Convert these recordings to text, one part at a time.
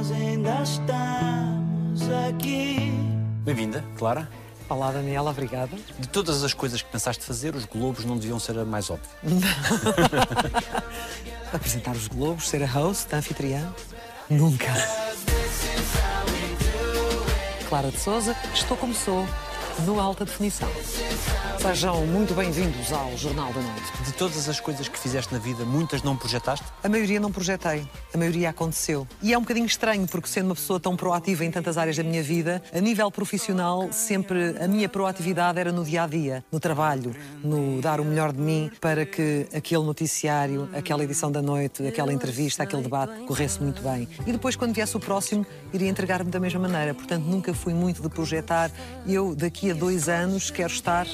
nós ainda estamos aqui. Bem-vinda, Clara. Olá, Daniela, obrigada. De todas as coisas que pensaste fazer, os globos não deviam ser a mais óbvia. Apresentar os Globos, ser a host, a anfitriã? Nunca. Clara de Souza, estou como sou, no Alta Definição. Sejam muito bem-vindos ao Jornal da Noite. De todas as coisas que fizeste na vida, muitas não projetaste? A maioria não projetei, a maioria aconteceu. E é um bocadinho estranho, porque sendo uma pessoa tão proativa em tantas áreas da minha vida, a nível profissional, sempre a minha proatividade era no dia a dia, no trabalho, no dar o melhor de mim para que aquele noticiário, aquela edição da noite, aquela entrevista, aquele debate corresse muito bem. E depois, quando viesse o próximo, iria entregar-me da mesma maneira. Portanto, nunca fui muito de projetar. Eu, daqui a dois anos, quero estar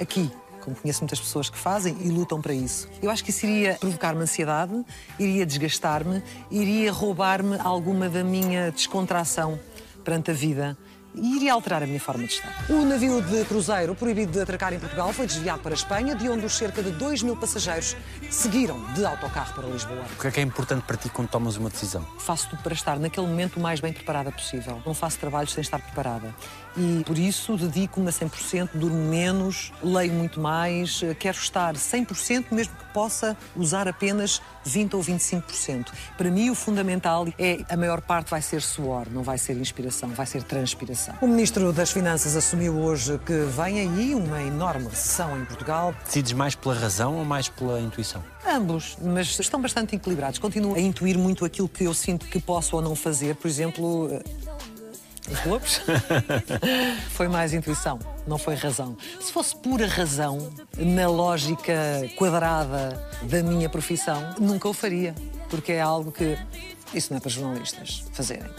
aqui. Como conheço muitas pessoas que fazem e lutam para isso. Eu acho que isso iria provocar-me ansiedade, iria desgastar-me, iria roubar-me alguma da minha descontração perante a vida e iria alterar a minha forma de estar. O navio de cruzeiro proibido de atracar em Portugal foi desviado para a Espanha, de onde os cerca de 2 mil passageiros seguiram de autocarro para Lisboa. O que é que é importante para ti quando tomas uma decisão? Faço tudo para estar naquele momento o mais bem preparada possível. Não faço trabalhos sem estar preparada. E por isso dedico-me a 100%, durmo menos, leio muito mais, eh, quero estar 100%, mesmo que possa usar apenas 20 ou 25%. Para mim, o fundamental é a maior parte vai ser suor, não vai ser inspiração, vai ser transpiração. O Ministro das Finanças assumiu hoje que vem aí uma enorme recessão em Portugal. Decides mais pela razão ou mais pela intuição? Ambos, mas estão bastante equilibrados. Continuo a intuir muito aquilo que eu sinto que posso ou não fazer. Por exemplo, eh, os Globos? foi mais intuição, não foi razão. Se fosse pura razão, na lógica quadrada da minha profissão, nunca o faria, porque é algo que isso não é para jornalistas fazerem.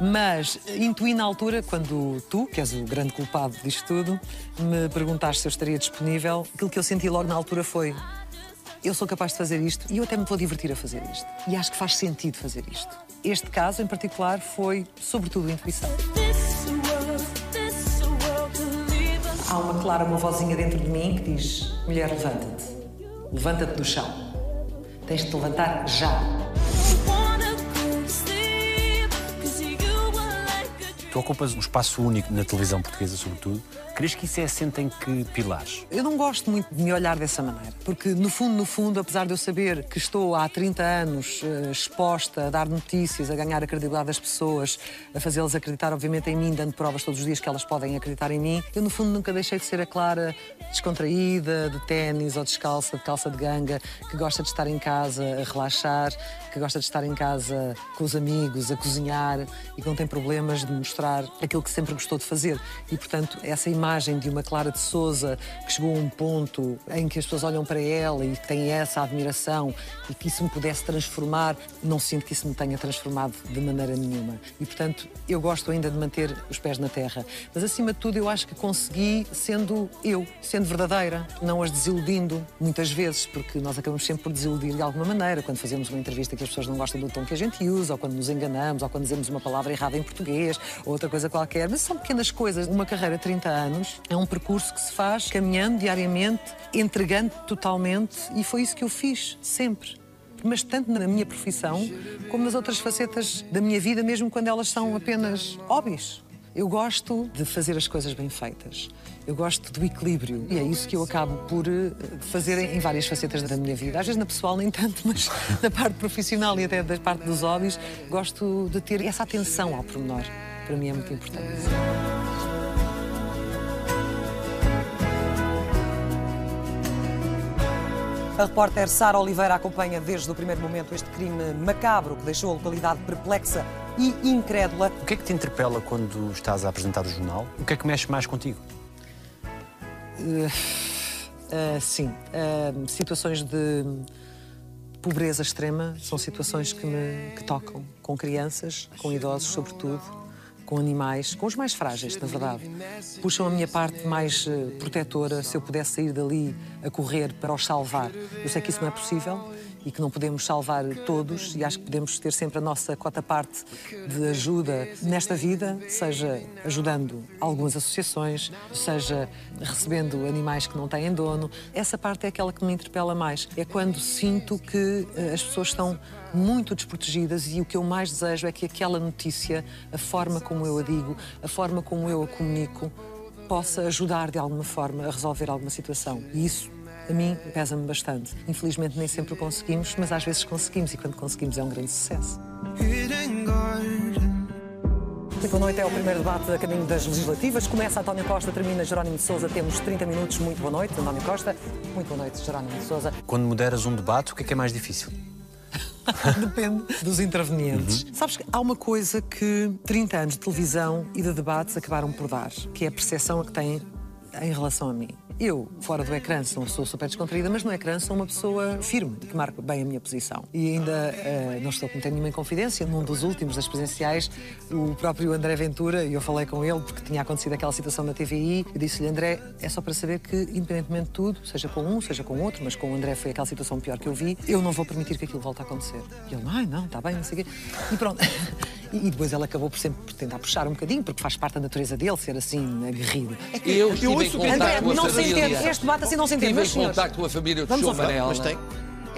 Mas intuí na altura, quando tu, que és o grande culpado disto tudo, me perguntaste se eu estaria disponível, aquilo que eu senti logo na altura foi eu sou capaz de fazer isto e eu até me vou divertir a fazer isto. E acho que faz sentido fazer isto. Este caso, em particular, foi sobretudo intuição. Há uma clara, uma vozinha dentro de mim que diz: mulher, levanta-te. Levanta-te do chão. Tens de te levantar já. Tu ocupas um espaço único na televisão portuguesa, sobretudo. Crees que isso é assente em que pilares? Eu não gosto muito de me olhar dessa maneira, porque no fundo, no fundo, apesar de eu saber que estou há 30 anos eh, exposta a dar notícias, a ganhar a credibilidade das pessoas, a fazê-las acreditar, obviamente, em mim, dando provas todos os dias que elas podem acreditar em mim, eu no fundo nunca deixei de ser a Clara descontraída, de ténis ou descalça, de calça de ganga, que gosta de estar em casa a relaxar, que gosta de estar em casa com os amigos, a cozinhar e que não tem problemas de mostrar aquilo que sempre gostou de fazer. E, portanto, essa imagem de uma Clara de Souza que chegou a um ponto em que as pessoas olham para ela e têm essa admiração e que isso me pudesse transformar, não sinto que isso me tenha transformado de maneira nenhuma. E, portanto, eu gosto ainda de manter os pés na terra. Mas, acima de tudo, eu acho que consegui sendo eu, sendo verdadeira, não as desiludindo muitas vezes, porque nós acabamos sempre por desiludir de alguma maneira quando fazemos uma entrevista que as pessoas não gostam do tom que a gente usa, ou quando nos enganamos, ou quando dizemos uma palavra errada em português, ou outra coisa qualquer. Mas são pequenas coisas. Uma carreira de 30 anos é um percurso que se faz caminhando diariamente, entregando totalmente, e foi isso que eu fiz, sempre. Mas tanto na minha profissão como nas outras facetas da minha vida, mesmo quando elas são apenas hobbies. Eu gosto de fazer as coisas bem feitas. Eu gosto do equilíbrio. E é isso que eu acabo por eh, fazer em várias facetas da minha vida. Às vezes na pessoal nem tanto, mas na parte profissional e até da parte dos hobbies, gosto de ter essa atenção ao pormenor. Para mim é muito importante. A repórter Sara Oliveira acompanha desde o primeiro momento este crime macabro que deixou a localidade perplexa e incrédula. O que é que te interpela quando estás a apresentar o jornal? O que é que mexe mais contigo? Uh, sim, uh, situações de pobreza extrema são situações que me que tocam, com crianças, com idosos, sobretudo, com animais, com os mais frágeis, na verdade. Puxam a minha parte mais uh, protetora, se eu pudesse sair dali a correr para os salvar. Eu sei que isso não é possível e que não podemos salvar todos e acho que podemos ter sempre a nossa cota parte de ajuda nesta vida, seja ajudando algumas associações, seja recebendo animais que não têm dono. Essa parte é aquela que me interpela mais. É quando sinto que uh, as pessoas estão muito desprotegidas e o que eu mais desejo é que aquela notícia, a forma como eu a digo, a forma como eu a comunico, possa ajudar de alguma forma a resolver alguma situação. E isso a mim pesa-me bastante. Infelizmente nem sempre o conseguimos, mas às vezes conseguimos e quando conseguimos é um grande sucesso. Boa noite, é o primeiro debate a caminho das legislativas. Começa António Costa, termina Jerónimo de Souza. Temos 30 minutos. Muito boa noite, António Costa. Muito boa noite, Jerónimo de Souza. Quando moderas um debate, o que é que é mais difícil? Depende dos intervenientes. Uhum. Sabes que há uma coisa que 30 anos de televisão e de debates acabaram por dar, que é a percepção que têm em relação a mim. Eu, fora do ecrã, sou uma pessoa super descontraída, mas no ecrã sou uma pessoa firme, que marca bem a minha posição. E ainda uh, não estou cometendo nenhuma inconfidência. Num dos últimos, das presenciais, o próprio André Ventura, e eu falei com ele porque tinha acontecido aquela situação na TVI, eu disse-lhe, André, é só para saber que, independentemente de tudo, seja com um, seja com outro, mas com o André foi aquela situação pior que eu vi, eu não vou permitir que aquilo volte a acontecer. E ele, ai, não, está bem, não sei o quê. E pronto. E depois ele acabou por sempre por tentar puxar um bocadinho, porque faz parte da natureza dele ser assim, aguerrido. É que eu, eu ouço André, não se entende. Este debate assim não se entende. Tive em contacto com a família do João Manel. Mas tem.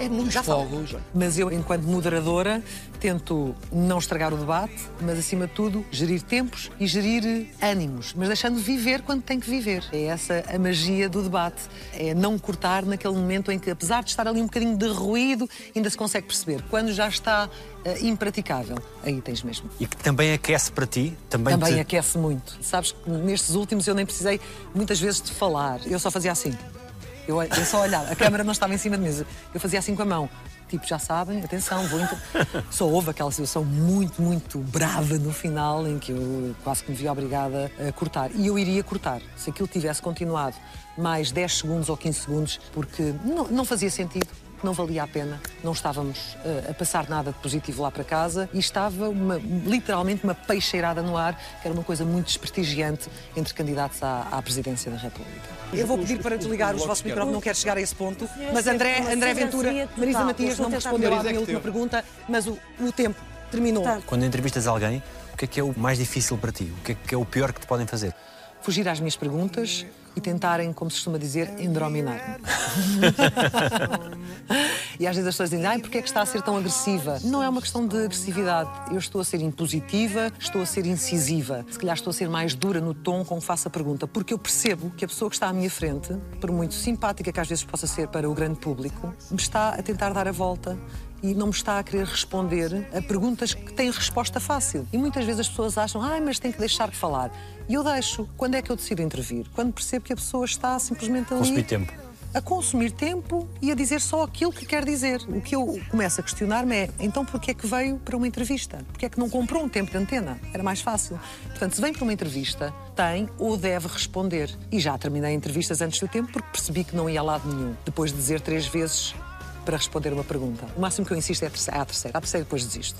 É nos Já fogos. Mas eu, enquanto moderadora, tento não estragar o debate, mas acima de tudo, gerir tempos e gerir ânimos, mas deixando viver quando tem que viver. É essa a magia do debate. É não cortar naquele momento em que, apesar de estar ali um bocadinho de ruído, ainda se consegue perceber. Quando já está uh, impraticável, aí tens mesmo. E que também aquece para ti? Também, também te... aquece muito. Sabes que nestes últimos eu nem precisei muitas vezes de falar. Eu só fazia assim. Eu, eu só olhava, a câmera não estava em cima de mesa. Eu fazia assim com a mão. Tipo, já sabem, atenção, vou. Inter... Só houve aquela situação muito, muito brava no final em que eu quase que me vi obrigada a cortar. E eu iria cortar. Se aquilo tivesse continuado mais 10 segundos ou 15 segundos, porque não, não fazia sentido não valia a pena, não estávamos uh, a passar nada de positivo lá para casa e estava uma, literalmente uma peixeirada no ar, que era uma coisa muito desprestigiante entre candidatos à, à presidência da República. Eu vou pedir para desligar os vossos microfones, não quero chegar a esse ponto, mas André, André Ventura, Marisa Matias não me respondeu à minha última pergunta, mas o, o tempo terminou. Quando entrevistas alguém, o que é que é o mais difícil para ti? O que é que é o pior que te podem fazer? Fugir às minhas perguntas, e tentarem, como se costuma dizer, endrominar. e às vezes as pessoas dizem, ai, porquê é que está a ser tão agressiva? Não é uma questão de agressividade. Eu estou a ser impositiva, estou a ser incisiva. Se calhar estou a ser mais dura no tom com que faço a pergunta, porque eu percebo que a pessoa que está à minha frente, por muito simpática que às vezes possa ser para o grande público, me está a tentar dar a volta e não me está a querer responder a perguntas que têm resposta fácil. E muitas vezes as pessoas acham, ai, mas tem que deixar de falar. E eu deixo. Quando é que eu decido intervir? Quando percebo que a pessoa está simplesmente ali. Consumir tempo. A consumir tempo e a dizer só aquilo que quer dizer. O que eu começo a questionar-me é: então porquê é que veio para uma entrevista? Porquê é que não comprou um tempo de antena? Era mais fácil. Portanto, se vem para uma entrevista, tem ou deve responder. E já terminei entrevistas antes do tempo porque percebi que não ia a lado nenhum. Depois de dizer três vezes para responder uma pergunta. O máximo que eu insisto é a terceira. À terceira, à terceira depois desisto.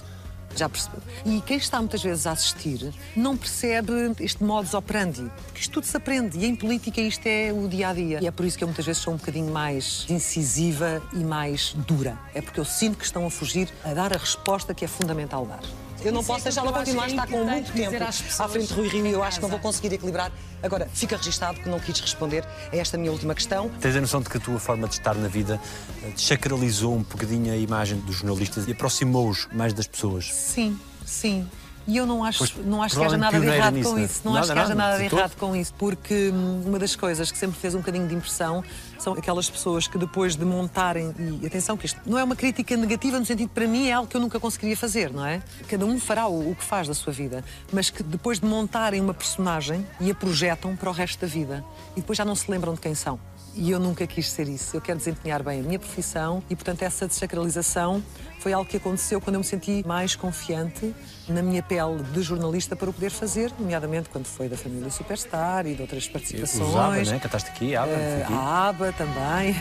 Já percebeu? E quem está muitas vezes a assistir não percebe este modus operandi, porque isto tudo se aprende e em política isto é o dia a dia. E é por isso que eu muitas vezes sou um bocadinho mais incisiva e mais dura. É porque eu sinto que estão a fugir a dar a resposta que é fundamental dar. Eu não posso deixá-la continuar a estar com muito tempo à frente de Rui Rio e eu acho que não vou conseguir equilibrar. Agora, fica registado que não quis responder a esta minha última questão. Tens a noção de que a tua forma de estar na vida desacralizou um bocadinho a imagem dos jornalistas e aproximou-os mais das pessoas? Sim, sim. E eu não acho, pois, não acho que haja nada de errado nisso, com né? isso. Não nada, acho que haja nada, nada de errado com isso, porque hum, uma das coisas que sempre fez um bocadinho de impressão são aquelas pessoas que depois de montarem, e atenção que isto não é uma crítica negativa no sentido para mim é algo que eu nunca conseguiria fazer, não é? Cada um fará o, o que faz da sua vida, mas que depois de montarem uma personagem e a projetam para o resto da vida e depois já não se lembram de quem são. E eu nunca quis ser isso. Eu quero desempenhar bem a minha profissão e, portanto, essa desacralização foi algo que aconteceu quando eu me senti mais confiante na minha pele de jornalista para o poder fazer, nomeadamente quando foi da família Superstar e de outras participações. Os ABBA, né? Cantaste aqui, a ABBA. Uh, a ABBA também.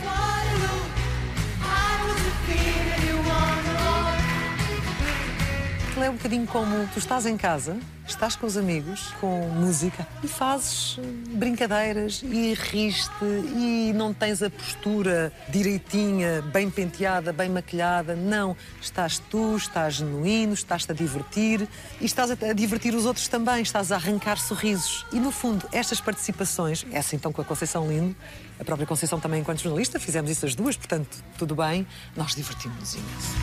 é um bocadinho como tu estás em casa, estás com os amigos, com música, e fazes eh, brincadeiras e riste e não tens a postura direitinha, bem penteada, bem maquilhada. Não. Estás tu, estás genuíno, estás-te a divertir e estás a divertir os outros também, estás a arrancar sorrisos. E no fundo, estas participações, essa então com a Conceição Lindo, a própria Conceição também enquanto jornalista, fizemos isso as duas, portanto, tudo bem, nós divertimos-nos imenso.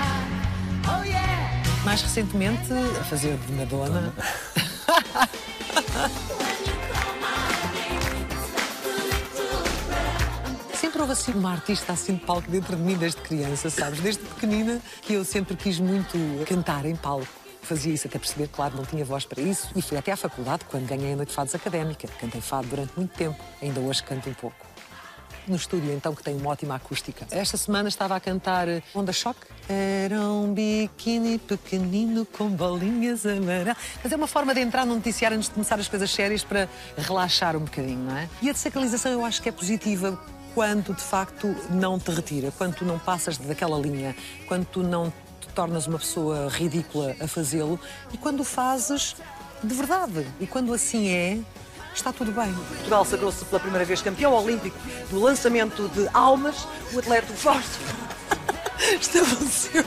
Oh, Mais recentemente, a fazer de Madonna. sempre houve assim uma artista assim de palco dentro de mim desde criança, sabes? Desde pequenina que eu sempre quis muito cantar em palco fazia isso até perceber, claro, não tinha voz para isso. E fui até à faculdade quando ganhei a Noite Fados Académica. Cantei fado durante muito tempo, ainda hoje canto um pouco. No estúdio, então, que tem uma ótima acústica. Esta semana estava a cantar Onda Choque. Era um biquíni pequenino com bolinhas amarelas. Mas é uma forma de entrar no noticiário antes de começar as coisas sérias para relaxar um bocadinho, não é? E a desacralização eu acho que é positiva quando de facto não te retira, quando tu não passas daquela linha, quando tu não tornas uma pessoa ridícula a fazê-lo e quando o fazes de verdade. E quando assim é, está tudo bem. Portugal sagrou-se pela primeira vez campeão olímpico do lançamento de almas. O atleta forte estabeleceu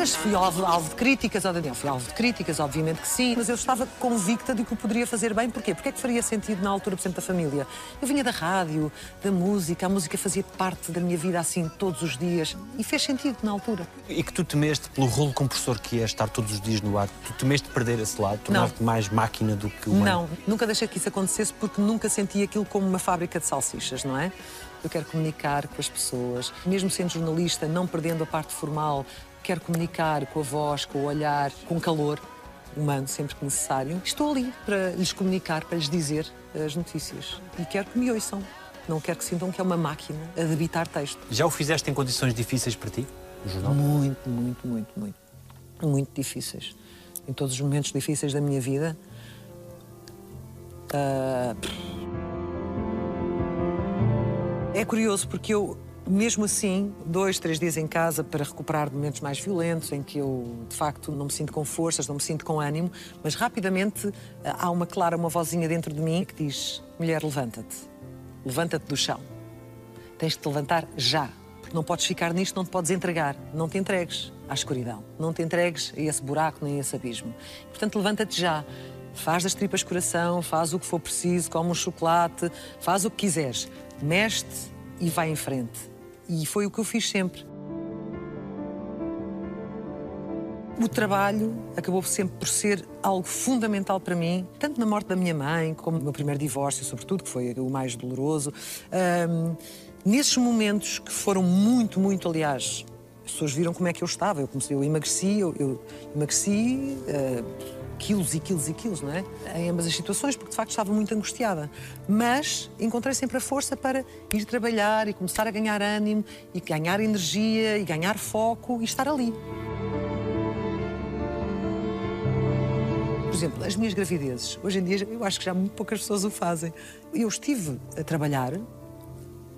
mas fui alvo, alvo de críticas, oh Daniel, fui alvo de críticas, obviamente que sim, mas eu estava convicta de que o poderia fazer bem. Porquê? Porque é que faria sentido na altura, por exemplo, da família? Eu vinha da rádio, da música, a música fazia parte da minha vida assim todos os dias e fez sentido na altura. E que tu temeste, pelo rolo compressor que é estar todos os dias no ar, tu temeste perder esse lado, tornar-te mais máquina do que humano? Não, nunca deixei que isso acontecesse porque nunca senti aquilo como uma fábrica de salsichas, não é? Eu quero comunicar com as pessoas, mesmo sendo jornalista, não perdendo a parte formal, quero comunicar com a voz, com o olhar, com calor humano, sempre que necessário. Estou ali para lhes comunicar, para lhes dizer as notícias. E quero que me ouçam. Não quero que sintam que é uma máquina a debitar texto. Já o fizeste em condições difíceis para ti, no jornal? Muito, muito, muito, muito. Muito difíceis. Em todos os momentos difíceis da minha vida. Uh... É curioso porque eu mesmo assim, dois, três dias em casa para recuperar momentos mais violentos, em que eu, de facto, não me sinto com forças, não me sinto com ânimo, mas rapidamente há uma clara, uma vozinha dentro de mim que diz: mulher, levanta-te. Levanta-te do chão. Tens de te levantar já. Porque não podes ficar nisto, não te podes entregar. Não te entregues à escuridão. Não te entregues a esse buraco nem a esse abismo. Portanto, levanta-te já. Faz das tripas coração, faz o que for preciso, come um chocolate, faz o que quiseres. Mexe-te e vai em frente e foi o que eu fiz sempre. O trabalho acabou sempre por ser algo fundamental para mim, tanto na morte da minha mãe, como no meu primeiro divórcio, sobretudo, que foi o mais doloroso. Um, nesses momentos que foram muito, muito, aliás, as pessoas viram como é que eu estava. Eu comecei, eu emagreci, eu, eu emagreci. Uh, quilos e quilos e quilos, não é? Em ambas as situações, porque de facto estava muito angustiada. Mas encontrei sempre a força para ir trabalhar e começar a ganhar ânimo e ganhar energia e ganhar foco e estar ali. Por exemplo, as minhas gravidezes. Hoje em dia eu acho que já muito poucas pessoas o fazem. Eu estive a trabalhar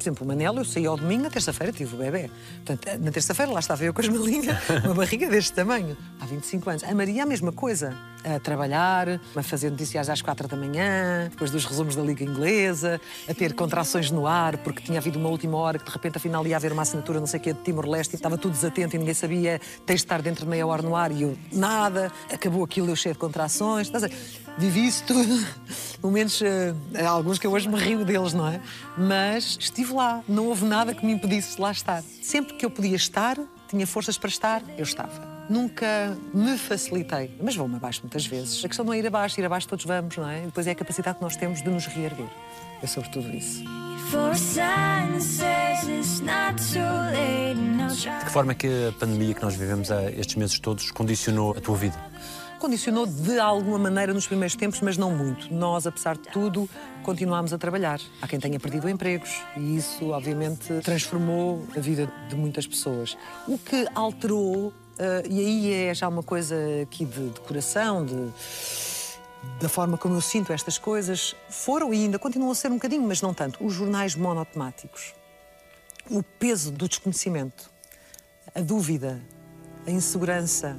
por exemplo, o Manel, eu saí ao domingo, na terça-feira tive o bebê. Portanto, na terça-feira lá estava eu com as malinhas, uma barriga deste tamanho, há 25 anos. A Maria, a mesma coisa. A trabalhar, a fazer noticiários às quatro da manhã, depois dos resumos da Liga Inglesa, a ter contrações no ar, porque tinha havido uma última hora que de repente afinal ia haver uma assinatura, não sei o quê, de Timor-Leste e estava tudo desatento e ninguém sabia, tens de estar dentro de meia hora no ar e eu, nada. Acabou aquilo, eu cheio de contrações. Estás a vivi isso tudo. Momentos, uh, alguns que eu hoje me rio deles, não é? Mas estive lá, não houve nada que me impedisse de lá estar. Sempre que eu podia estar, tinha forças para estar, eu estava. Nunca me facilitei, mas vou-me abaixo muitas vezes. A questão não é ir abaixo, ir abaixo todos vamos, não é? Depois é a capacidade que nós temos de nos reerguer. É sobre tudo isso. De que forma é que a pandemia que nós vivemos há estes meses todos condicionou a tua vida? condicionou de alguma maneira nos primeiros tempos, mas não muito. Nós, apesar de tudo, continuámos a trabalhar. Há quem tenha perdido empregos e isso, obviamente, transformou a vida de muitas pessoas. O que alterou, uh, e aí é já uma coisa aqui de, de coração, de da forma como eu sinto estas coisas, foram e ainda continuam a ser um bocadinho, mas não tanto, os jornais monotemáticos. o peso do desconhecimento, a dúvida, a insegurança,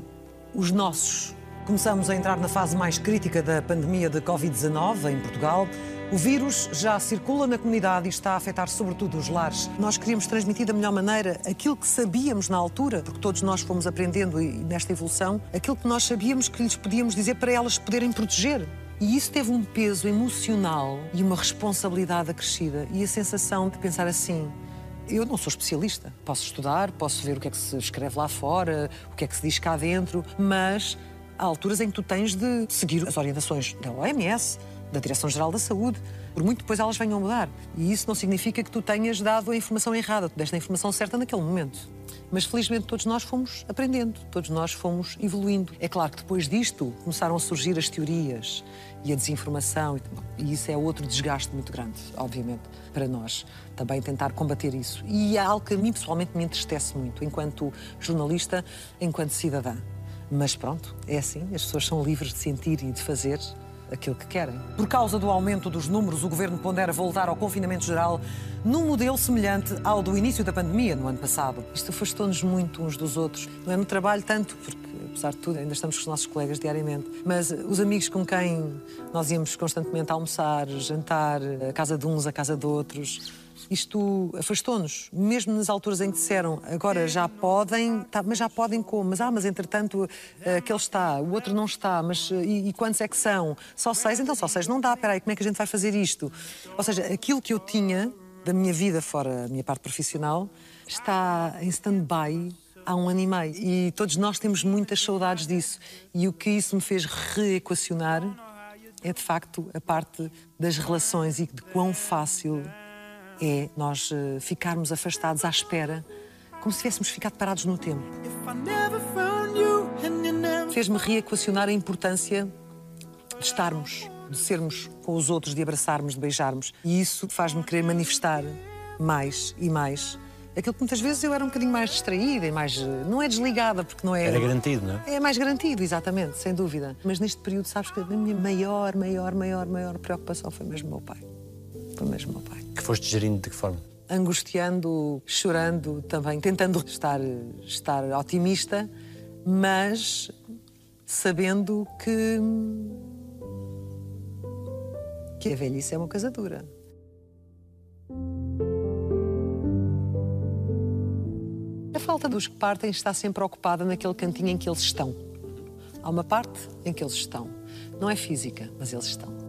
os nossos. Começamos a entrar na fase mais crítica da pandemia de Covid-19 em Portugal. O vírus já circula na comunidade e está a afetar sobretudo os lares. Nós queríamos transmitir da melhor maneira aquilo que sabíamos na altura, porque todos nós fomos aprendendo nesta evolução, aquilo que nós sabíamos que lhes podíamos dizer para elas poderem proteger. E isso teve um peso emocional e uma responsabilidade acrescida e a sensação de pensar assim: eu não sou especialista. Posso estudar, posso ver o que é que se escreve lá fora, o que é que se diz cá dentro, mas há alturas em que tu tens de seguir as orientações da OMS, da Direção-Geral da Saúde, por muito depois elas venham a mudar. E isso não significa que tu tenhas dado a informação errada, tu deste a informação certa naquele momento. Mas felizmente todos nós fomos aprendendo, todos nós fomos evoluindo. É claro que depois disto começaram a surgir as teorias e a desinformação, e isso é outro desgaste muito grande, obviamente, para nós. Também tentar combater isso. E é algo que a mim pessoalmente me entristece muito, enquanto jornalista, enquanto cidadã. Mas pronto, é assim, as pessoas são livres de sentir e de fazer aquilo que querem. Por causa do aumento dos números, o governo pondera voltar ao confinamento geral num modelo semelhante ao do início da pandemia no ano passado. Isto afastou-nos muito uns dos outros. Não é no trabalho tanto, porque apesar de tudo ainda estamos com os nossos colegas diariamente, mas os amigos com quem nós íamos constantemente almoçar, jantar, a casa de uns, a casa de outros, isto afastou-nos, mesmo nas alturas em que disseram agora já podem, tá, mas já podem como? Mas, ah, mas entretanto eh, aquele está, o outro não está, mas eh, e, e quantos é que são? Só seis? Então só seis não dá, espera aí, como é que a gente vai fazer isto? Ou seja, aquilo que eu tinha da minha vida fora a minha parte profissional está em stand-by há um ano e meio e todos nós temos muitas saudades disso e o que isso me fez reequacionar é de facto a parte das relações e de quão fácil é nós eh, ficarmos afastados à espera, como se tivéssemos ficado parados no tempo. Fez-me reequacionar a importância de estarmos, de sermos com os outros, de abraçarmos, de beijarmos. E isso faz-me querer manifestar mais e mais aquilo que muitas vezes eu era um bocadinho mais distraída e mais. Eh, não é desligada, porque não é. Era garantido, não é? É mais garantido, exatamente, sem dúvida. Mas neste período, sabes que a minha maior, maior, maior, maior preocupação foi mesmo o meu pai. Foi mesmo o meu pai. Que foste gerindo de que forma? Angustiando, chorando também, tentando estar, estar otimista, mas sabendo que. que a velhice é uma coisa dura. A falta dos que partem está sempre ocupada naquele cantinho em que eles estão. Há uma parte em que eles estão. Não é física, mas eles estão.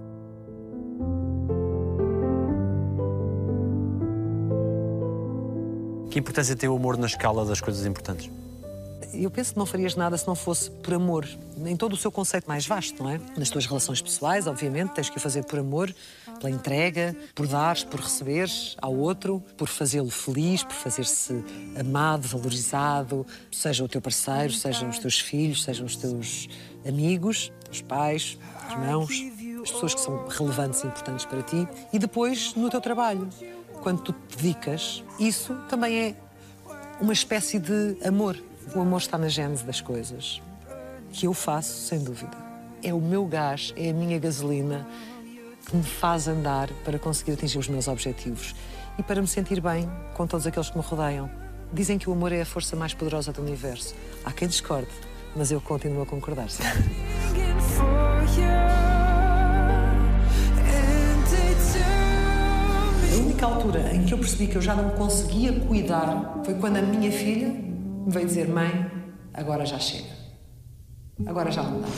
Que importância tem o amor na escala das coisas importantes? Eu penso que não farias nada se não fosse por amor, em todo o seu conceito mais vasto, não é? Nas tuas relações pessoais, obviamente, tens que o fazer por amor, pela entrega, por dar, por receber ao outro, por fazê-lo feliz, por fazer-se amado, valorizado, seja o teu parceiro, sejam os teus filhos, sejam os teus amigos, os pais, os irmãos, as pessoas que são relevantes e importantes para ti, e depois no teu trabalho quando tu te dedicas, isso também é uma espécie de amor. O amor está na gênese das coisas. Que eu faço, sem dúvida. É o meu gás, é a minha gasolina que me faz andar para conseguir atingir os meus objetivos e para me sentir bem com todos aqueles que me rodeiam. Dizem que o amor é a força mais poderosa do universo. Há quem discorde, mas eu continuo a concordar. Sim. Única altura em que eu percebi que eu já não conseguia cuidar foi quando a minha filha me veio dizer: Mãe, agora já chega. Agora já não dá.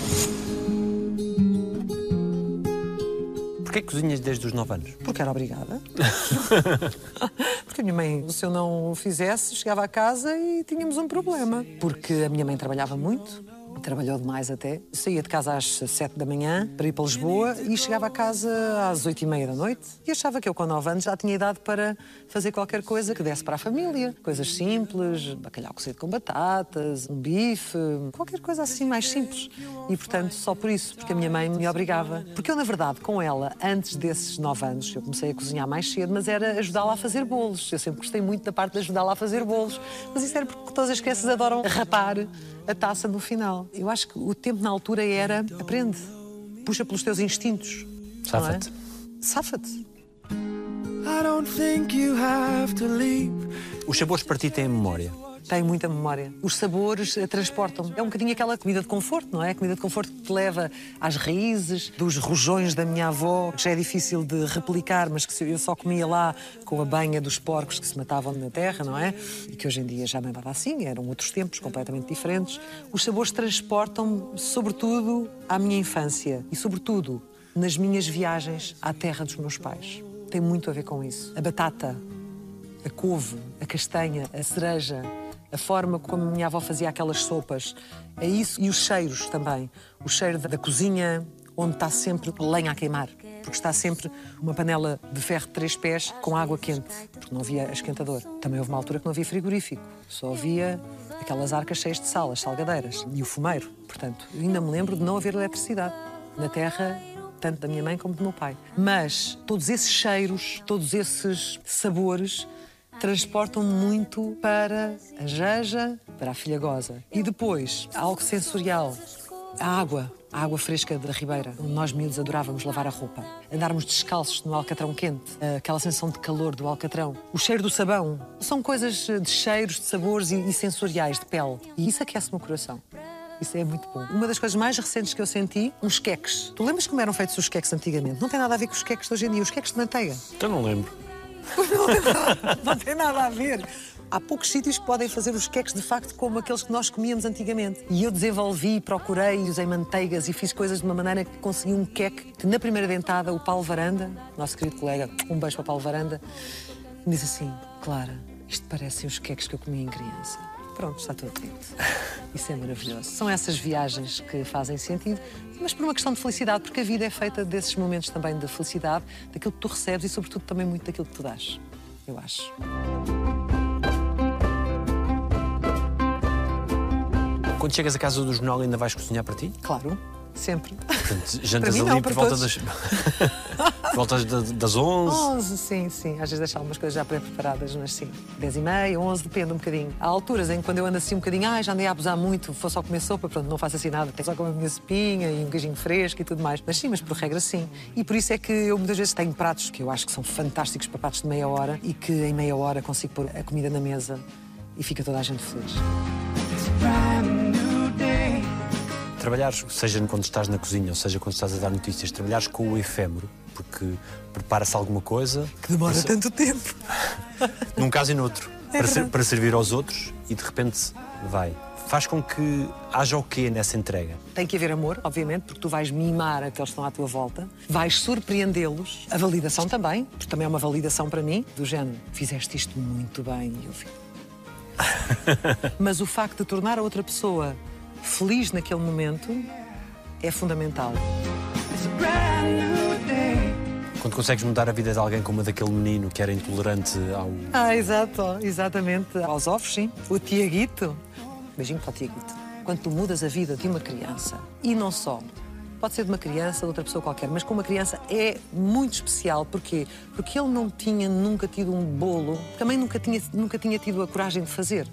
Porquê cozinhas desde os 9 anos? Porque era obrigada. Porque a minha mãe, se eu não o fizesse, chegava a casa e tínhamos um problema. Porque a minha mãe trabalhava muito trabalhou demais até. Saía de casa às sete da manhã para ir para Lisboa e chegava a casa às oito e meia da noite e achava que eu, com nove anos, já tinha idade para fazer qualquer coisa que desse para a família. Coisas simples, bacalhau cozido com batatas, um bife, qualquer coisa assim mais simples. E, portanto, só por isso, porque a minha mãe me obrigava. Porque eu, na verdade, com ela, antes desses nove anos, eu comecei a cozinhar mais cedo, mas era ajudá-la a fazer bolos. Eu sempre gostei muito da parte de ajudá-la a fazer bolos. Mas isso era porque todas as crianças adoram rapar a taça no final. Eu acho que o tempo na altura era aprende, puxa pelos teus instintos. Safa-te. É? Safa-te. I don't think you have to leave. Os sabores para ti têm memória? Tem muita memória. Os sabores eh, transportam. É um bocadinho aquela comida de conforto, não é? A comida de conforto que te leva às raízes dos rojões da minha avó, que já é difícil de replicar, mas que eu só comia lá com a banha dos porcos que se matavam na terra, não é? E que hoje em dia já não é assim, eram outros tempos completamente diferentes. Os sabores transportam-me, sobretudo, à minha infância e, sobretudo, nas minhas viagens à terra dos meus pais. Tem muito a ver com isso. A batata, a couve, a castanha, a cereja, a forma como a minha avó fazia aquelas sopas. É isso e os cheiros também. O cheiro da cozinha, onde está sempre lenha a queimar, porque está sempre uma panela de ferro de três pés com água quente, porque não havia esquentador. Também houve uma altura que não havia frigorífico, só havia aquelas arcas cheias de sal, as salgadeiras, e o fumeiro. Portanto, ainda me lembro de não haver eletricidade. Na terra tanto da minha mãe como do meu pai. Mas todos esses cheiros, todos esses sabores transportam muito para a Jeja, para a Filhagosa. E depois, algo sensorial, a água, a água fresca da ribeira, onde nós miúdos adorávamos lavar a roupa. Andarmos descalços no alcatrão quente, aquela sensação de calor do alcatrão. O cheiro do sabão. São coisas de cheiros, de sabores e, sensoriais, de pele. E isso aquece-me o coração. Isso é muito bom. Uma das coisas mais recentes que eu senti, uns queques. Tu lembras como eram feitos os queques antigamente? Não tem nada a ver com os queques de hoje em dia. Os queques de manteiga. Então não lembro. não tem nada a ver. Há poucos sítios que podem fazer os queques de facto como aqueles que nós comíamos antigamente. E eu desenvolvi, procurei, usei manteigas e fiz coisas de uma maneira que consegui um queque que na primeira dentada o Paulo Varanda, nosso querido colega, um beijo para o Paulo Varanda, me disse assim: Clara, isto parecem os queques que eu comia em criança. Pronto, está tudo dito. Isso é maravilhoso. São essas viagens que fazem sentido, mas por uma questão de felicidade, porque a vida é feita desses momentos também de felicidade, daquilo que tu recebes e, sobretudo, também muito daquilo que tu dás. Eu acho. Quando chegas à casa do jornal, ainda vais cozinhar para ti? Claro. Sempre. Portanto, jantas ali não, por volta das. volta das 11? 11, sim, sim. Às vezes deixo algumas coisas já pré-preparadas, mas sim. 10 e meia, 11, depende um bocadinho. Há alturas em que quando eu ando assim um bocadinho, ah, já andei a abusar muito, vou só comer sopa, pronto, não faço assim nada, tenho só comer a minha sopinha e um queijinho fresco e tudo mais. Mas sim, mas por regra sim. E por isso é que eu muitas vezes tenho pratos que eu acho que são fantásticos para pratos de meia hora e que em meia hora consigo pôr a comida na mesa e fica toda a gente feliz trabalhares, seja quando estás na cozinha ou seja quando estás a dar notícias, trabalhares com o efêmero, porque prepara-se alguma coisa. Que demora tanto tempo. Num caso e noutro. É para, ser, para servir aos outros e de repente vai faz com que haja o quê nessa entrega? Tem que haver amor, obviamente, porque tu vais mimar aqueles que estão à tua volta, vais surpreendê-los. A validação também, porque também é uma validação para mim, do género, fizeste isto muito bem e eu fico. Mas o facto de tornar a outra pessoa feliz naquele momento é fundamental. Quando consegues mudar a vida de alguém como a daquele menino que era intolerante ao. Ah, exato, exatamente. Aos ovos, sim. O Tiaguito. Beijinho para o Tiaguito. Quando tu mudas a vida de uma criança, e não só, pode ser de uma criança, de outra pessoa qualquer, mas com uma criança é muito especial. Porquê? Porque ele não tinha nunca tido um bolo, também nunca tinha, nunca tinha tido a coragem de fazer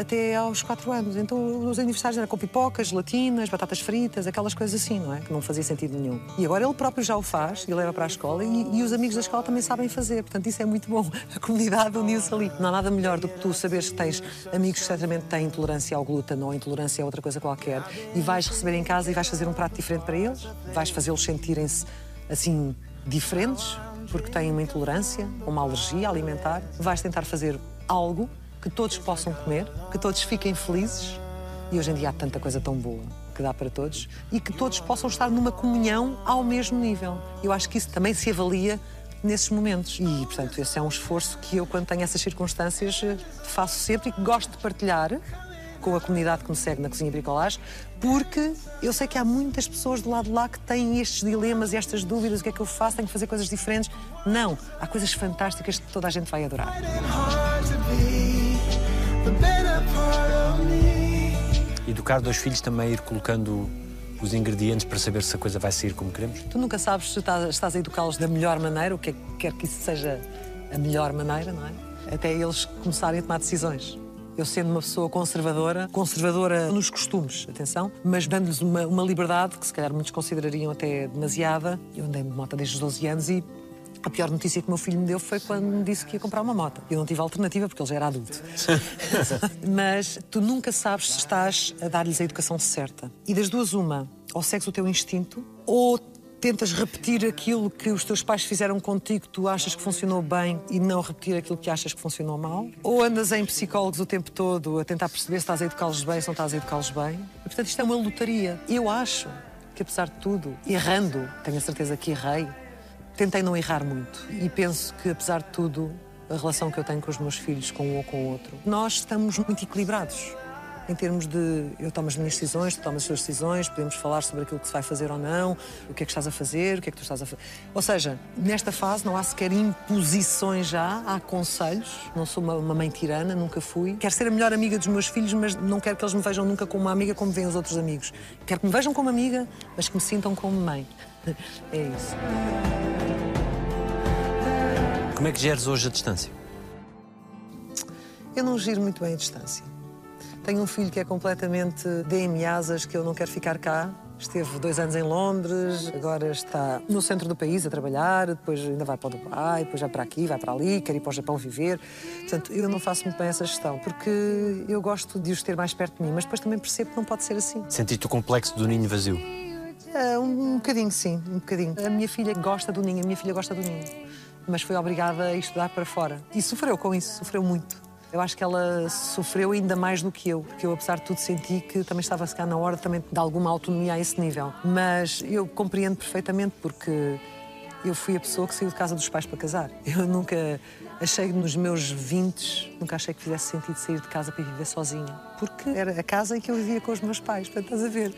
até aos 4 anos. Então os aniversários eram com pipocas, gelatinas, batatas fritas, aquelas coisas assim, não é? Que não fazia sentido nenhum. E agora ele próprio já o faz e leva para a escola e, e os amigos da escola também sabem fazer. Portanto, isso é muito bom. A comunidade uniu-se ali. Não há nada melhor do que tu saberes que tens amigos que certamente têm intolerância ao glúten ou intolerância a outra coisa qualquer e vais receber em casa e vais fazer um prato diferente para eles, vais fazê-los sentirem-se assim diferentes porque têm uma intolerância, uma alergia alimentar, vais tentar fazer algo que todos possam comer, que todos fiquem felizes. E hoje em dia há tanta coisa tão boa que dá para todos e que todos possam estar numa comunhão ao mesmo nível. Eu acho que isso também se avalia nesses momentos. E, portanto, esse é um esforço que eu, quando tenho essas circunstâncias, faço sempre e que gosto de partilhar com a comunidade que me segue na Cozinha Bricolage, porque eu sei que há muitas pessoas do lado de lá que têm estes dilemas e estas dúvidas: o que é que eu faço? Tenho que fazer coisas diferentes. Não, há coisas fantásticas que toda a gente vai adorar. Educar dois filhos também ir colocando os ingredientes para saber se a coisa vai sair como queremos? Tu nunca sabes se estás, estás a educá-los da melhor maneira, o que é, quer que isso seja a melhor maneira, não é? Até eles começarem a tomar decisões. Eu sendo uma pessoa conservadora, conservadora nos costumes, atenção, mas dando-lhes uma, uma liberdade que se calhar muitos considerariam até demasiada. Eu andei de moto desde os 12 anos e A pior notícia que o meu filho me deu foi quando me disse que ia comprar uma moto. Eu não tive alternativa porque ele já era adulto. Mas tu nunca sabes se estás a dar-lhes a educação certa. E das duas, uma, ou segues o teu instinto, ou tentas repetir aquilo que os teus pais fizeram contigo, tu achas que funcionou bem e não repetir aquilo que achas que funcionou mal, ou andas em psicólogos o tempo todo a tentar perceber se estás a educá-los bem, se não estás a educá-los bem. E, portanto, isto é uma lotaria. Eu acho que, apesar de tudo, errando, tenho a certeza que errei, tentei não errar muito. E penso que, apesar de tudo, a relação que eu tenho com os meus filhos, com um ou com o outro, nós estamos muito equilibrados em termos de eu tomo as minhas decisões, tu tomas as tuas decisões, podemos falar sobre aquilo que se vai fazer ou não, o que é que estás a fazer, o que é que tu estás a fazer. Ou seja, nesta fase não há sequer imposições já, há conselhos. Não sou uma, uma mãe tirana, nunca fui. Quero ser a melhor amiga dos meus filhos, mas não quero que eles me vejam nunca como uma amiga como veem os outros amigos. Quero que me vejam como amiga, mas que me sintam como mãe. É isso. Como é que geres hoje a distância? Eu não giro muito bem a distância. Tenho um filho que é completamente dê-me asas, que eu não quero ficar cá. Esteve dois anos em Londres, agora está no centro do país a trabalhar, depois ainda vai para o Dubai, depois vai para aqui, vai para ali, quer ir para o Japão viver. Portanto, eu não faço muito bem essa gestão, porque eu gosto de os ter mais perto de mim, mas depois também percebo que não pode ser assim. Sentiste o complexo do ninho vazio? É, um, um bocadinho, sim, um bocadinho. A minha filha gosta do ninho, a minha filha gosta do ninho, mas foi obrigada a estudar para fora. E sofreu com isso, sofreu muito. Eu acho que ela sofreu ainda mais do que eu, porque eu, apesar de tudo, senti que também estava a ficar na hora também de alguma autonomia a esse nível. Mas eu compreendo perfeitamente, porque eu fui a pessoa que saiu de casa dos pais para casar. Eu nunca achei nos meus 20, nunca achei que fizesse sentido sair de casa para viver sozinha. Porque era a casa em que eu vivia com os meus pais, portanto, estás a ver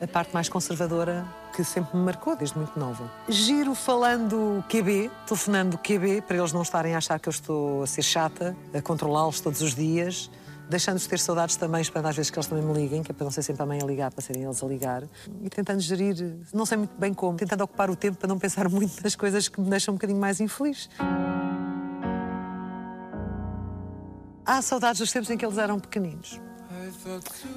a parte mais conservadora que sempre me marcou desde muito nova. Giro falando QB, telefonando QB, para eles não estarem a achar que eu estou a ser chata, a controlá-los todos os dias, deixando-os ter saudades também, esperando às vezes que eles também me liguem, que é para não ser sempre a mãe a ligar, para serem eles a ligar. E tentando gerir, não sei muito bem como, tentando ocupar o tempo para não pensar muito nas coisas que me deixam um bocadinho mais infeliz. Há saudades dos tempos em que eles eram pequeninos.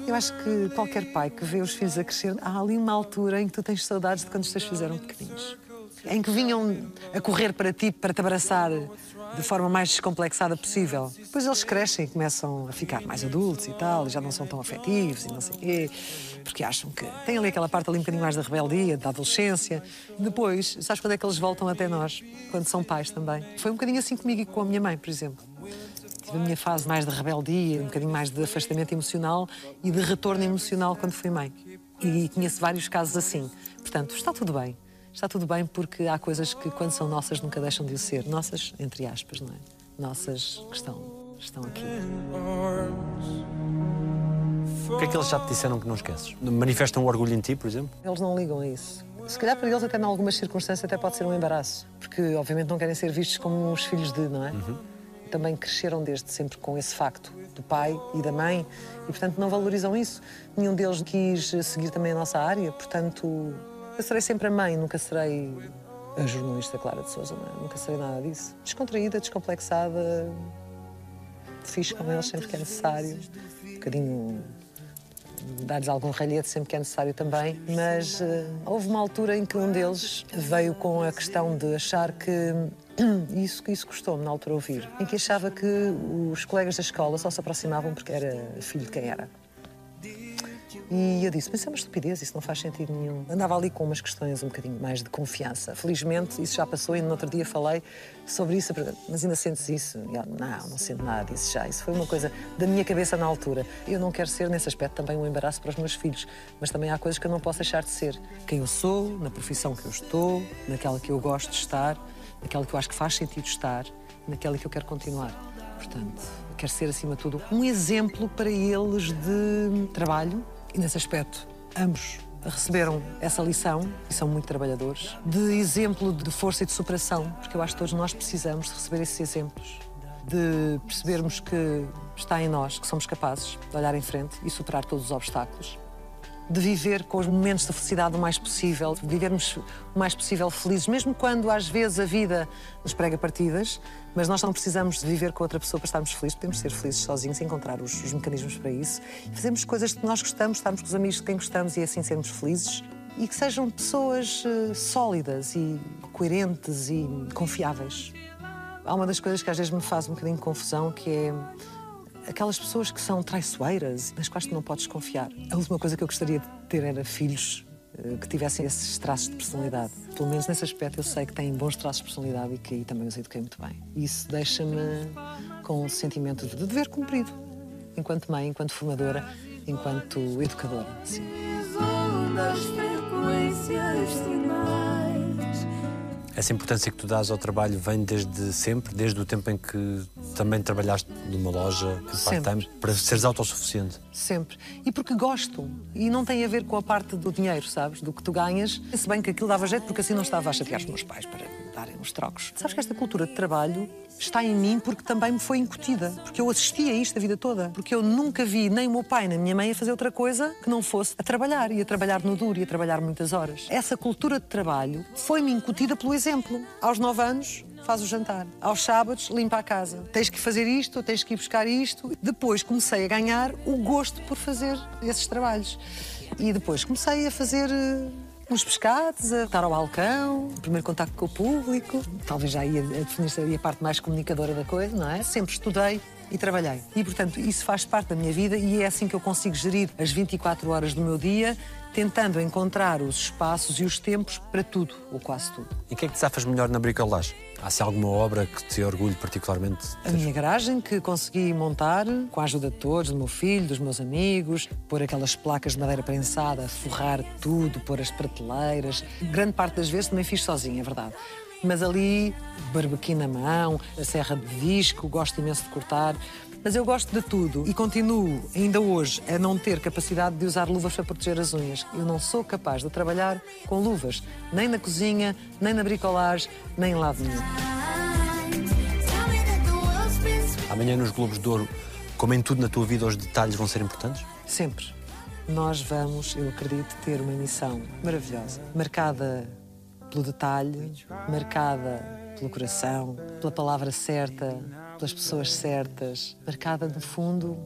Eu acho que qualquer pai que vê os filhos a crescer, há ali uma altura em que tu tens saudades de quando os teus filhos eram pequeninos. Em que vinham a correr para ti, para te abraçar de forma mais descomplexada possível. Depois eles crescem e começam a ficar mais adultos e tal, e já não são tão afetivos e não sei quê, porque acham que tem ali aquela parte ali um bocadinho mais da rebeldia, da adolescência. Depois, sabes quando é que eles voltam até nós? Quando são pais também. Foi um bocadinho assim comigo e com a minha mãe, por exemplo. Tive a minha fase mais de rebeldia, um bocadinho mais de afastamento emocional e de retorno emocional quando fui mãe. E conheço vários casos assim. Portanto, está tudo bem. Está tudo bem porque há coisas que, quando são nossas, nunca deixam de o ser. Nossas, entre aspas, não é? Nossas que estão, estão aqui. O que é que eles já te disseram que não esqueces? Manifestam orgulho em ti, por exemplo? Eles não ligam a isso. Se calhar para eles, até em algumas circunstâncias, até pode ser um embaraço. Porque, obviamente, não querem ser vistos como os filhos de, não é? Uhum também cresceram desde sempre com esse facto do pai e da mãe e, portanto, não valorizam isso. Nenhum deles quis seguir também a nossa área, portanto, eu serei sempre a mãe, nunca serei a jornalista Clara de Souza, é? nunca serei nada disso. Descontraída, descomplexada, fixe com eles sempre que é necessário, um bocadinho dar-lhes algum ralhete sempre que é necessário também, mas uh, houve uma altura em que um deles veio com a questão de achar que isso, isso custou-me na altura ouvir, em que achava que os colegas da escola só se aproximavam porque era filho de quem era. E eu disse, mas é uma estupidez, isso não faz sentido nenhum. Andava ali com umas questões um bocadinho mais de confiança. Felizmente, isso já passou e no outro dia falei sobre isso. Mas ainda sentes isso? E eu, não, não sinto nada disso já. Isso foi uma coisa da minha cabeça na altura. Eu não quero ser, nesse aspecto, também um embaraço para os meus filhos. Mas também há coisas que eu não posso deixar de ser. Quem eu sou, na profissão que eu estou, naquela que eu gosto de estar naquela que eu acho que faz sentido estar, naquela que eu quero continuar. Portanto, quero ser, acima de tudo, um exemplo para eles de trabalho e, nesse aspecto, ambos receberam essa lição e são muito trabalhadores, de exemplo de força e de superação, porque eu acho que todos nós precisamos de receber esses exemplos, de percebermos que está em nós, que somos capazes de olhar em frente e superar todos os obstáculos de viver com os momentos de felicidade o mais possível, de vivermos o mais possível felizes, mesmo quando às vezes a vida nos prega partidas, mas nós não precisamos de viver com outra pessoa para estarmos felizes, podemos ser felizes sozinhos, encontrar os, os mecanismos para isso, fazermos coisas que nós gostamos, estarmos com os amigos de quem gostamos e assim sermos felizes. e que sejam pessoas uh, sólidas e coerentes e confiáveis. Há uma das coisas que às vezes me faz um bocadinho de confusão, que é aquelas pessoas que são traiçoeiras, nas quais tu não podes confiar. A última coisa que eu gostaria de ter era filhos uh, que tivessem esses traços de personalidade. Pelo menos nesse aspecto eu sei que têm bons traços de personalidade e que aí também os eduquei muito bem. Isso deixa-me com um sentimento de dever cumprido, enquanto mãe, enquanto formadora, enquanto educadora. Sim. Essa importância que tu dás ao trabalho vem desde sempre, desde o tempo em que também trabalhaste numa loja part-time, para seres autossuficiente? Sempre. E porque gosto. E não tem a ver com a parte do dinheiro, sabes? Do que tu ganhas. Se bem que aquilo dava jeito, porque assim não estava a chatear os meus pais para darem os trocos. Sabes que esta cultura de trabalho está em mim porque também me foi incutida. Porque eu assisti a isto a vida toda. Porque eu nunca vi nem o meu pai nem a minha mãe a fazer outra coisa que não fosse a trabalhar. E a trabalhar no duro e a trabalhar muitas horas. Essa cultura de trabalho foi-me incutida pelo exemplo. Aos nove anos, faz o jantar. Aos sábados, limpa a casa. Tens que fazer isto, tens que ir buscar isto. Depois comecei a ganhar o gosto por fazer esses trabalhos. E depois comecei a fazer uns pescados, a estar ao balcão, o primeiro contacto com o público. Talvez já ia definir-se a parte mais comunicadora da coisa, não é? Sempre estudei e trabalhei. E, portanto, isso faz parte da minha vida e é assim que eu consigo gerir as 24 horas do meu dia, tentando encontrar os espaços e os tempos para tudo, ou quase tudo. E o que é que te safas melhor na bricolagem? Há se alguma obra que te orgulhe particularmente? A minha garagem que consegui montar com a ajuda de todos, do meu filho, dos meus amigos, pôr aquelas placas de madeira prensada, forrar tudo, pôr as prateleiras. Grande parte das vezes também fiz sozinha, é verdade. Mas ali, barbequim na mão, a serra de disco, gosto imenso de cortar. Mas eu gosto de tudo e continuo, ainda hoje, a não ter capacidade de usar luvas para proteger as unhas. Eu não sou capaz de trabalhar com luvas, nem na cozinha, nem na bricolagem, nem em lado nenhum. Amanhã nos Globos de Ouro, como em tudo na tua vida, os detalhes vão ser importantes? Sempre. Nós vamos, eu acredito, ter uma missão maravilhosa, marcada pelo detalhe, marcada pelo coração, pela palavra certa, pelas pessoas certas, marcada no fundo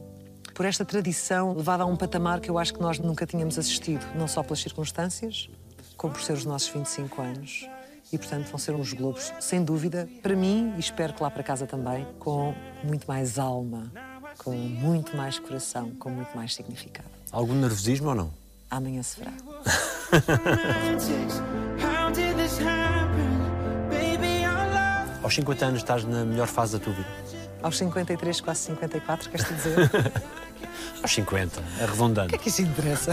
por esta tradição levada a um patamar que eu acho que nós nunca tínhamos assistido, não só pelas circunstâncias, como por ser os nossos 25 anos. E, portanto, vão ser uns globos, sem dúvida, para mim, e espero que lá para casa também, com muito mais alma, com muito mais coração, com muito mais significado. Algum nervosismo ou não? Amanhã se verá. Aos 50 anos estás na melhor fase da tua vida? Aos 53, quase 54, queres-te dizer? Aos 50, arredondando. O que é que isso interessa?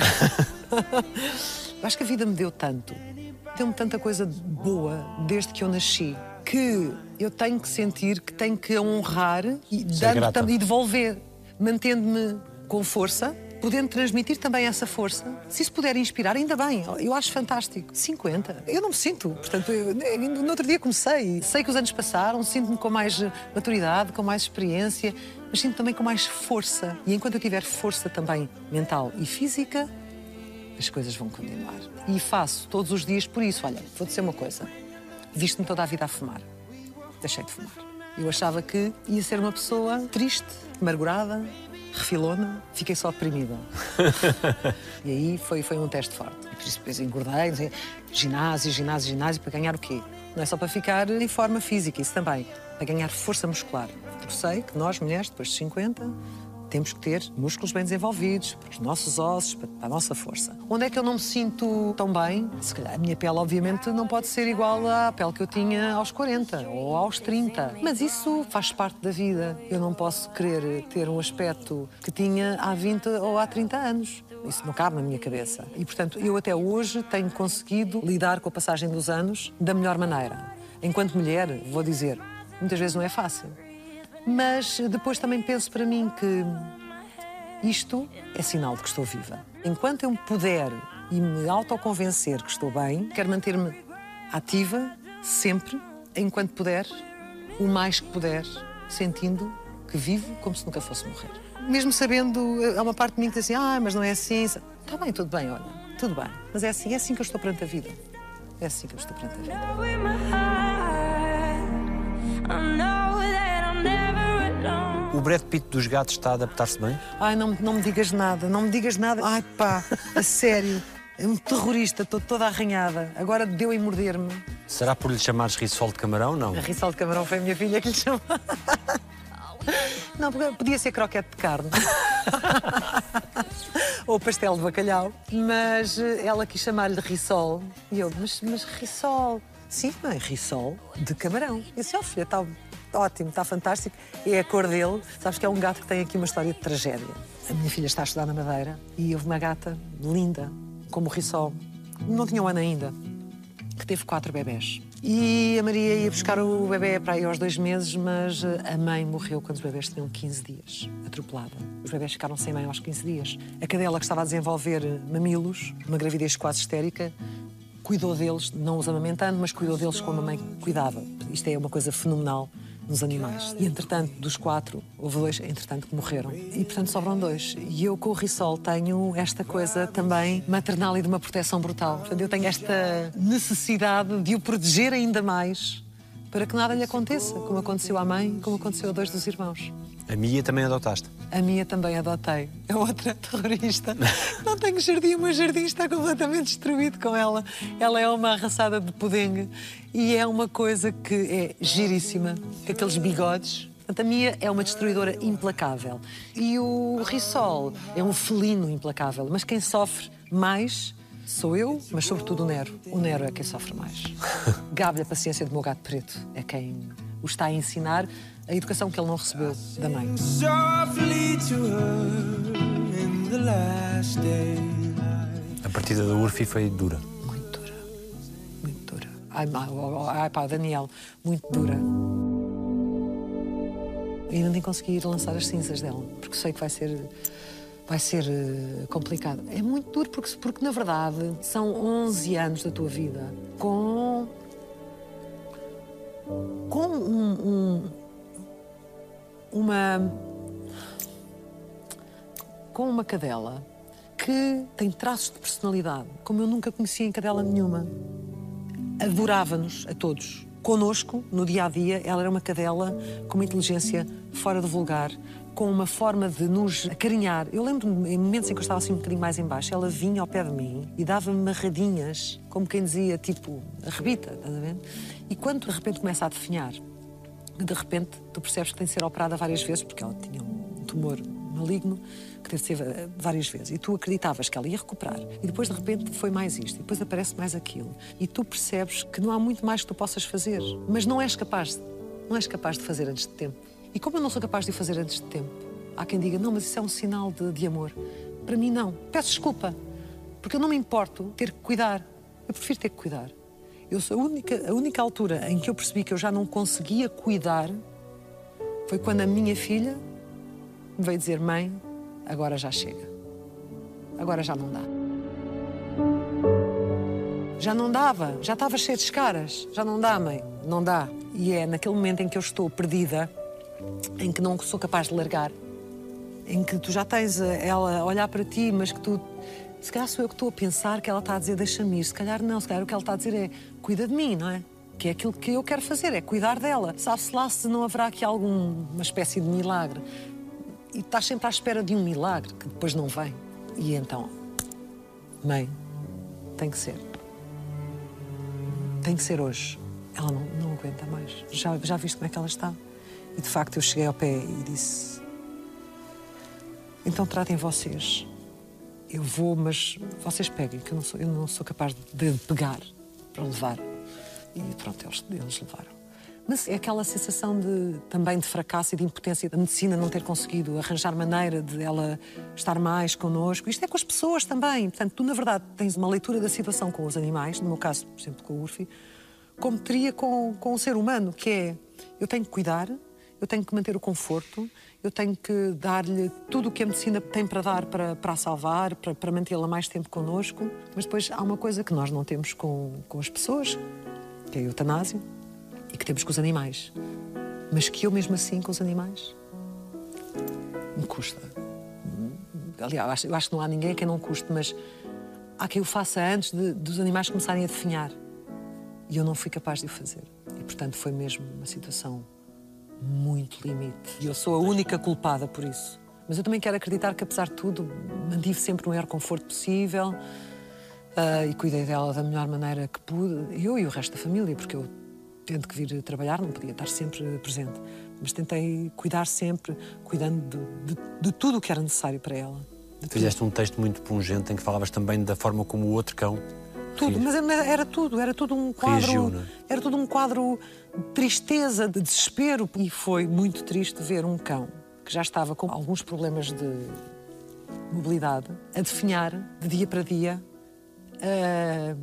acho que a vida me deu tanto, deu-me tanta coisa boa desde que eu nasci, que eu tenho que sentir que tenho que honrar e, dando, e devolver, mantendo-me com força podendo transmitir também essa força. Se isso puder inspirar, ainda bem. Eu acho fantástico. 50. Eu não me sinto. Portanto, eu, no outro dia comecei. Sei que os anos passaram, sinto-me com mais maturidade, com mais experiência, mas sinto também com mais força. E enquanto eu tiver força também mental e física, as coisas vão continuar. E faço todos os dias por isso. Olha, vou dizer uma coisa. Visto-me toda a vida a fumar. Deixei de fumar. Eu achava que ia ser uma pessoa triste, amargurada, refilona, fiquei só deprimida. e aí foi, foi um teste forte. Por isso depois engordei, sei, ginásio, ginásio, ginásio, para ganhar o quê? Não é só para ficar em forma física, isso também. Para ganhar força muscular. Porque sei que nós, mulheres, depois de 50, temos que ter músculos bem desenvolvidos, para os nossos ossos, para a nossa força. Onde é que eu não me sinto tão bem? Se calhar a minha pele, obviamente, não pode ser igual à pele que eu tinha aos 40 ou aos 30. Mas isso faz parte da vida. Eu não posso querer ter um aspecto que tinha há 20 ou há 30 anos. Isso não cabe na minha cabeça. E, portanto, eu até hoje tenho conseguido lidar com a passagem dos anos da melhor maneira. Enquanto mulher, vou dizer, muitas vezes não é fácil. Mas depois também penso para mim que isto é sinal de que estou viva. Enquanto eu puder e me autoconvencer que estou bem, quero manter-me ativa, sempre, enquanto puder, o mais que puder, sentindo que vivo como se nunca fosse morrer. Mesmo sabendo, há uma parte de mim que diz assim: ah, mas não é assim. Está bem, tudo bem, olha, tudo bem. Mas é assim, é assim que eu estou perante a vida. É assim que eu estou perante a vida. O Brad Pitt dos gatos está a adaptar-se bem? Ai, não, não me digas nada, não me digas nada. Ai pá, a sério. É um terrorista, estou toda arranhada. Agora deu em morder-me. Será por lhe chamares risol de camarão, não? A risol de camarão foi a minha filha que lhe chamou. Não, podia ser croquete de carne. Ou pastel de bacalhau. Mas eh, ela quis chamar-lhe risol. E eu, mas, mas risol. Sim, mãe, risol de camarão. E disse, oh filha, está ótimo, está fantástico. É a cor dele. Sabes que é um gato que tem aqui uma história de tragédia. A minha filha está a estudar na Madeira e houve uma gata linda, como o Rissol. Não tinha um ano ainda, que teve quatro bebés. E a Maria ia buscar o bebê para aí aos dois meses, mas eh, a mãe morreu quando os bebés tinham 15 dias, atropelada. Os bebés ficaram sem mãe aos 15 dias. A cadela que estava a desenvolver mamilos, uma gravidez quase histérica, cuidou deles, não os amamentando, mas cuidou deles como a mãe cuidava. Isto é uma coisa fenomenal nos animais. E, entretanto, dos quatro, houve dois, entretanto, que morreram. E, portanto, sobram dois. E eu, com o Rissol, tenho esta coisa também maternal e de uma proteção brutal. Portanto, eu tenho esta necessidade de o proteger ainda mais para que nada lhe aconteça, como aconteceu à mãe, como aconteceu a dois dos irmãos. A Mia também adotaste? A Mia também adotei. É outra terrorista. Não tenho jardim, o meu jardim está completamente destruído com ela. Ela é uma arraçada de pudengue e é uma coisa que é giríssima, aqueles bigodes. Portanto, a Mia é uma destruidora implacável. E o Rissol é um felino implacável. Mas quem sofre mais sou eu, mas sobretudo o Nero. O Nero é quem sofre mais. Gabe a paciência do meu gato preto. É quem o está a ensinar a educação que ele não recebeu da mãe. A partida da Urfi foi dura. Muito dura. Muito dura. Ai, ai pá, Daniel, muito dura. Ainda nem consegui ir lançar as cinzas dela, porque sei que vai ser vai ser uh, complicado. É muito duro porque, porque, na verdade, são 11 anos da tua vida com. com um, um, uma. com uma cadela que tem traços de personalidade, como eu nunca conhecia em cadela nenhuma. Adorava-nos a todos. Conosco, no dia a dia, ela era uma cadela com uma inteligência fora do vulgar, com uma forma de nos acarinhar. Eu lembro-me, em momentos em que eu estava assim um bocadinho mais embaixo, ela vinha ao pé de mim e dava-me marradinhas, como quem dizia, tipo, arrebita, estás a ver? E quando de repente começa a definhar, de repente tu percebes que tem de ser operada várias vezes, porque ela tinha um tumor maligno que teve de ser eh, várias vezes. E tu acreditavas que ela ia recuperar. E depois, de repente, foi mais isto. E depois aparece mais aquilo. E tu percebes que não há muito mais que tu possas fazer. Mas não és capaz, não és capaz de fazer antes de tempo. E como eu não sou capaz de o fazer antes de tempo, há quem diga, não, mas isso é um sinal de, de amor. Para mim, não. Peço desculpa, porque eu não me importo ter que cuidar. Eu prefiro ter que cuidar. Eu sou a única, a única altura em que eu percebi que eu já não conseguia cuidar foi quando a minha filha me veio dizer: Mãe, agora já chega. Agora já não dá. Já não dava, já estava cheio de caras. Já não dá, mãe, não dá. E é naquele momento em que eu estou perdida em que não sou capaz de largar, em que tu já tens ela a olhar para ti, mas que tu. Se calhar sou eu que estou a pensar que ela está a dizer deixa-me ir, se calhar não, se calhar o que ela está a dizer é cuida de mim, não é? Que é aquilo que eu quero fazer, é cuidar dela. Sabe-se lá se não haverá aqui alguma espécie de milagre. E estás sempre à espera de um milagre que depois não vem. E então, mãe, tem que ser. Tem que ser hoje. Ela não, não aguenta mais. Já, já viste como é que ela está? E de facto eu cheguei ao pé e disse: Então tratem vocês. Eu vou, mas vocês peguem, que eu não sou, eu não sou capaz de pegar para levar. E pronto, eles, eles levaram. Mas é aquela sensação de, também de fracasso e de impotência da medicina não ter conseguido arranjar maneira de ela estar mais connosco. Isto é com as pessoas também. Portanto, tu, na verdade, tens uma leitura da situação com os animais, no meu caso, por exemplo, com o Urfi, como teria com, com o ser humano, que é eu tenho que cuidar, eu tenho que manter o conforto, eu tenho que dar-lhe tudo o que a medicina tem para dar para, para a salvar, para, para mantê-la mais tempo connosco. Mas depois há uma coisa que nós não temos com, com as pessoas, que é a eutanásia, e que temos com os animais. Mas que eu, mesmo assim, com os animais, me custa. Aliás, eu acho que não há ninguém a quem não custe, mas há quem o faça antes de, dos animais começarem a definhar. E eu não fui capaz de o fazer. E, portanto, foi mesmo uma situação muito limite. E eu sou a única culpada por isso. Mas eu também quero acreditar que, apesar de tudo, mantive sempre o maior conforto possível. uh, e cuidei dela da melhor maneira que pude, eu e o resto da família, porque eu tendo que vir trabalhar não podia estar sempre presente. Mas tentei cuidar sempre, cuidando de, de, de tudo o que era necessário para ela. Fizeste um texto muito pungente em que falavas também da forma como o outro cão tudo, mas era tudo, era tudo um quadro. Reagiu, é? Era tudo um quadro de tristeza, de desespero. E foi muito triste ver um cão que já estava com alguns problemas de mobilidade a definhar de dia para dia, a,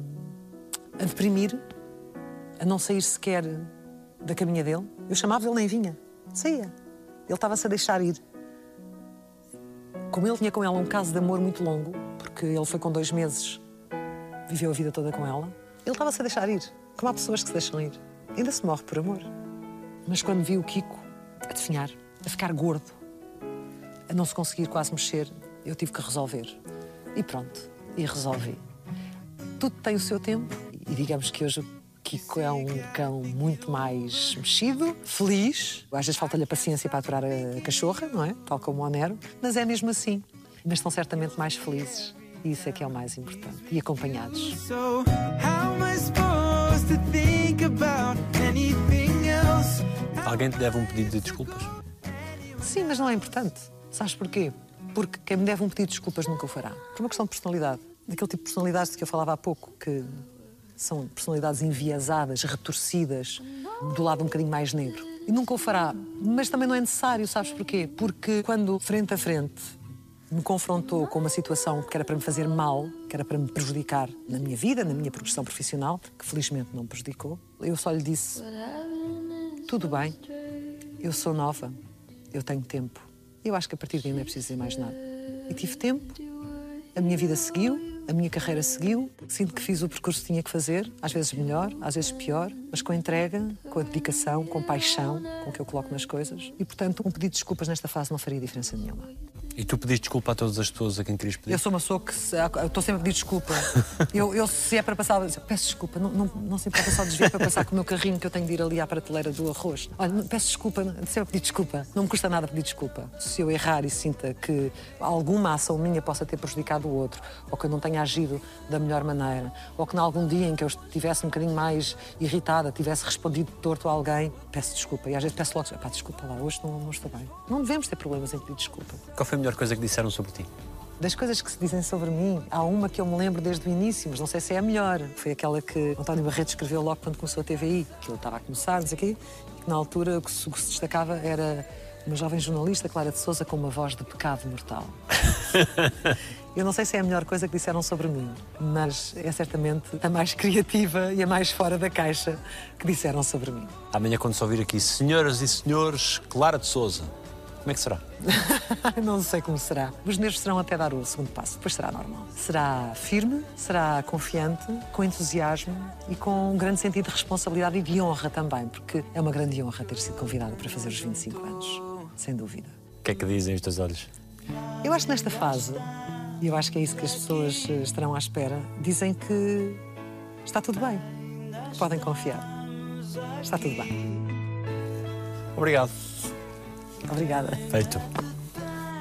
a deprimir, a não sair sequer da caminha dele. Eu chamava, ele nem vinha, saía. Ele estava-se a deixar ir. Como ele tinha com ela um caso de amor muito longo, porque ele foi com dois meses viveu a vida toda com ela, ele estava-se a deixar ir. Como há pessoas que se deixam ir. Ainda se morre por amor. Mas quando vi o Kiko a definhar, a ficar gordo, a não se conseguir quase mexer, eu tive que resolver. E pronto, e resolvi. Tudo tem o seu tempo e digamos que hoje o Kiko é um cão muito mais mexido, feliz. Às vezes falta-lhe a paciência para aturar a cachorra, não é? Tal como o Nero, mas é mesmo assim. Mas estão certamente mais felizes. E isso é que é o mais importante. E acompanhados. Alguém te deve um pedido de desculpas? Sim, mas não é importante. Sabes porquê? Porque quem me deve um pedido de desculpas nunca o fará. Por uma questão de personalidade. Daquele tipo de personalidades de que eu falava há pouco, que são personalidades enviesadas, retorcidas, do lado um bocadinho mais negro. E nunca o fará. Mas também não é necessário, sabes porquê? Porque quando frente a frente me confrontou com uma situação que era para me fazer mal, que era para me prejudicar na minha vida, na minha progressão profissional, que felizmente não me prejudicou, eu só lhe disse: tudo bem, eu sou nova, eu tenho tempo. Eu acho que a partir daí não é preciso dizer mais nada. E tive tempo, a minha vida seguiu, a minha carreira seguiu. Sinto que fiz o percurso que tinha que fazer, às vezes melhor, às vezes pior, mas com entrega, com a dedicação, com paixão com que eu coloco nas coisas. E, portanto, um pedido de desculpas nesta fase não faria diferença nenhuma. E tu pediste desculpa a todas as pessoas a quem querias pedir? Eu sou uma pessoa que estou sempre a pedir desculpa. eu, eu, se é para passar, peço desculpa, não, não, não se importa só desviar para passar com o meu carrinho que eu tenho de ir ali à prateleira do arroz. Olha, peço desculpa, sempre a pedir desculpa. Não me custa nada pedir desculpa. Se eu errar e sinta que alguma ação minha possa ter prejudicado o outro, ou que eu não tenha agido da melhor maneira, ou que em algum dia em que eu estivesse um bocadinho mais irritada, tivesse respondido torto a alguém, peço desculpa. E às vezes peço logo, pá, desculpa lá, hoje não, não estou bem. Não devemos ter problemas em pedir desculpa. Qual foi melhor coisa que disseram sobre ti? Das coisas que se dizem sobre mim, há uma que eu me lembro desde o início, mas não sei se é a melhor. Foi aquela que António Barreto escreveu logo quando começou a TVI, que ele estava a começar, não sei quê, que na altura o que se, destacava era uma jovem jornalista, Clara de Souza, com uma voz de pecado mortal. Eu não sei se é a melhor coisa que disseram sobre mim, mas é certamente a mais criativa e a mais fora da caixa que disseram sobre mim. Amanhã, quando se ouvir aqui, senhoras e senhores, Clara de Souza, como é que será? não sei como será. Os nervos serão até dar o segundo passo, depois será normal. Será firme, será confiante, com entusiasmo e com um grande sentido de responsabilidade e de honra também, porque é uma grande honra ter sido convidada para fazer os 25 anos, sem dúvida. O que é que dizem os teus olhos? Eu acho que nesta fase, e eu acho que é isso que as pessoas eh, estarão à espera, dizem que está tudo bem. Podem confiar. Está tudo bem. Obrigado. Obrigada. Feito.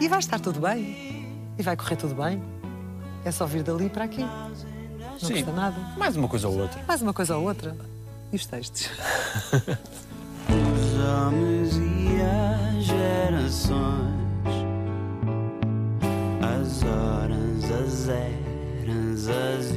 E vai estar tudo bem. E vai correr tudo bem. É só vir dali para aqui. Não Sim. custa nada. Mais uma coisa ou outra. Mais uma coisa ou outra. E os textos? os homens e as gerações, as horas, as eras, as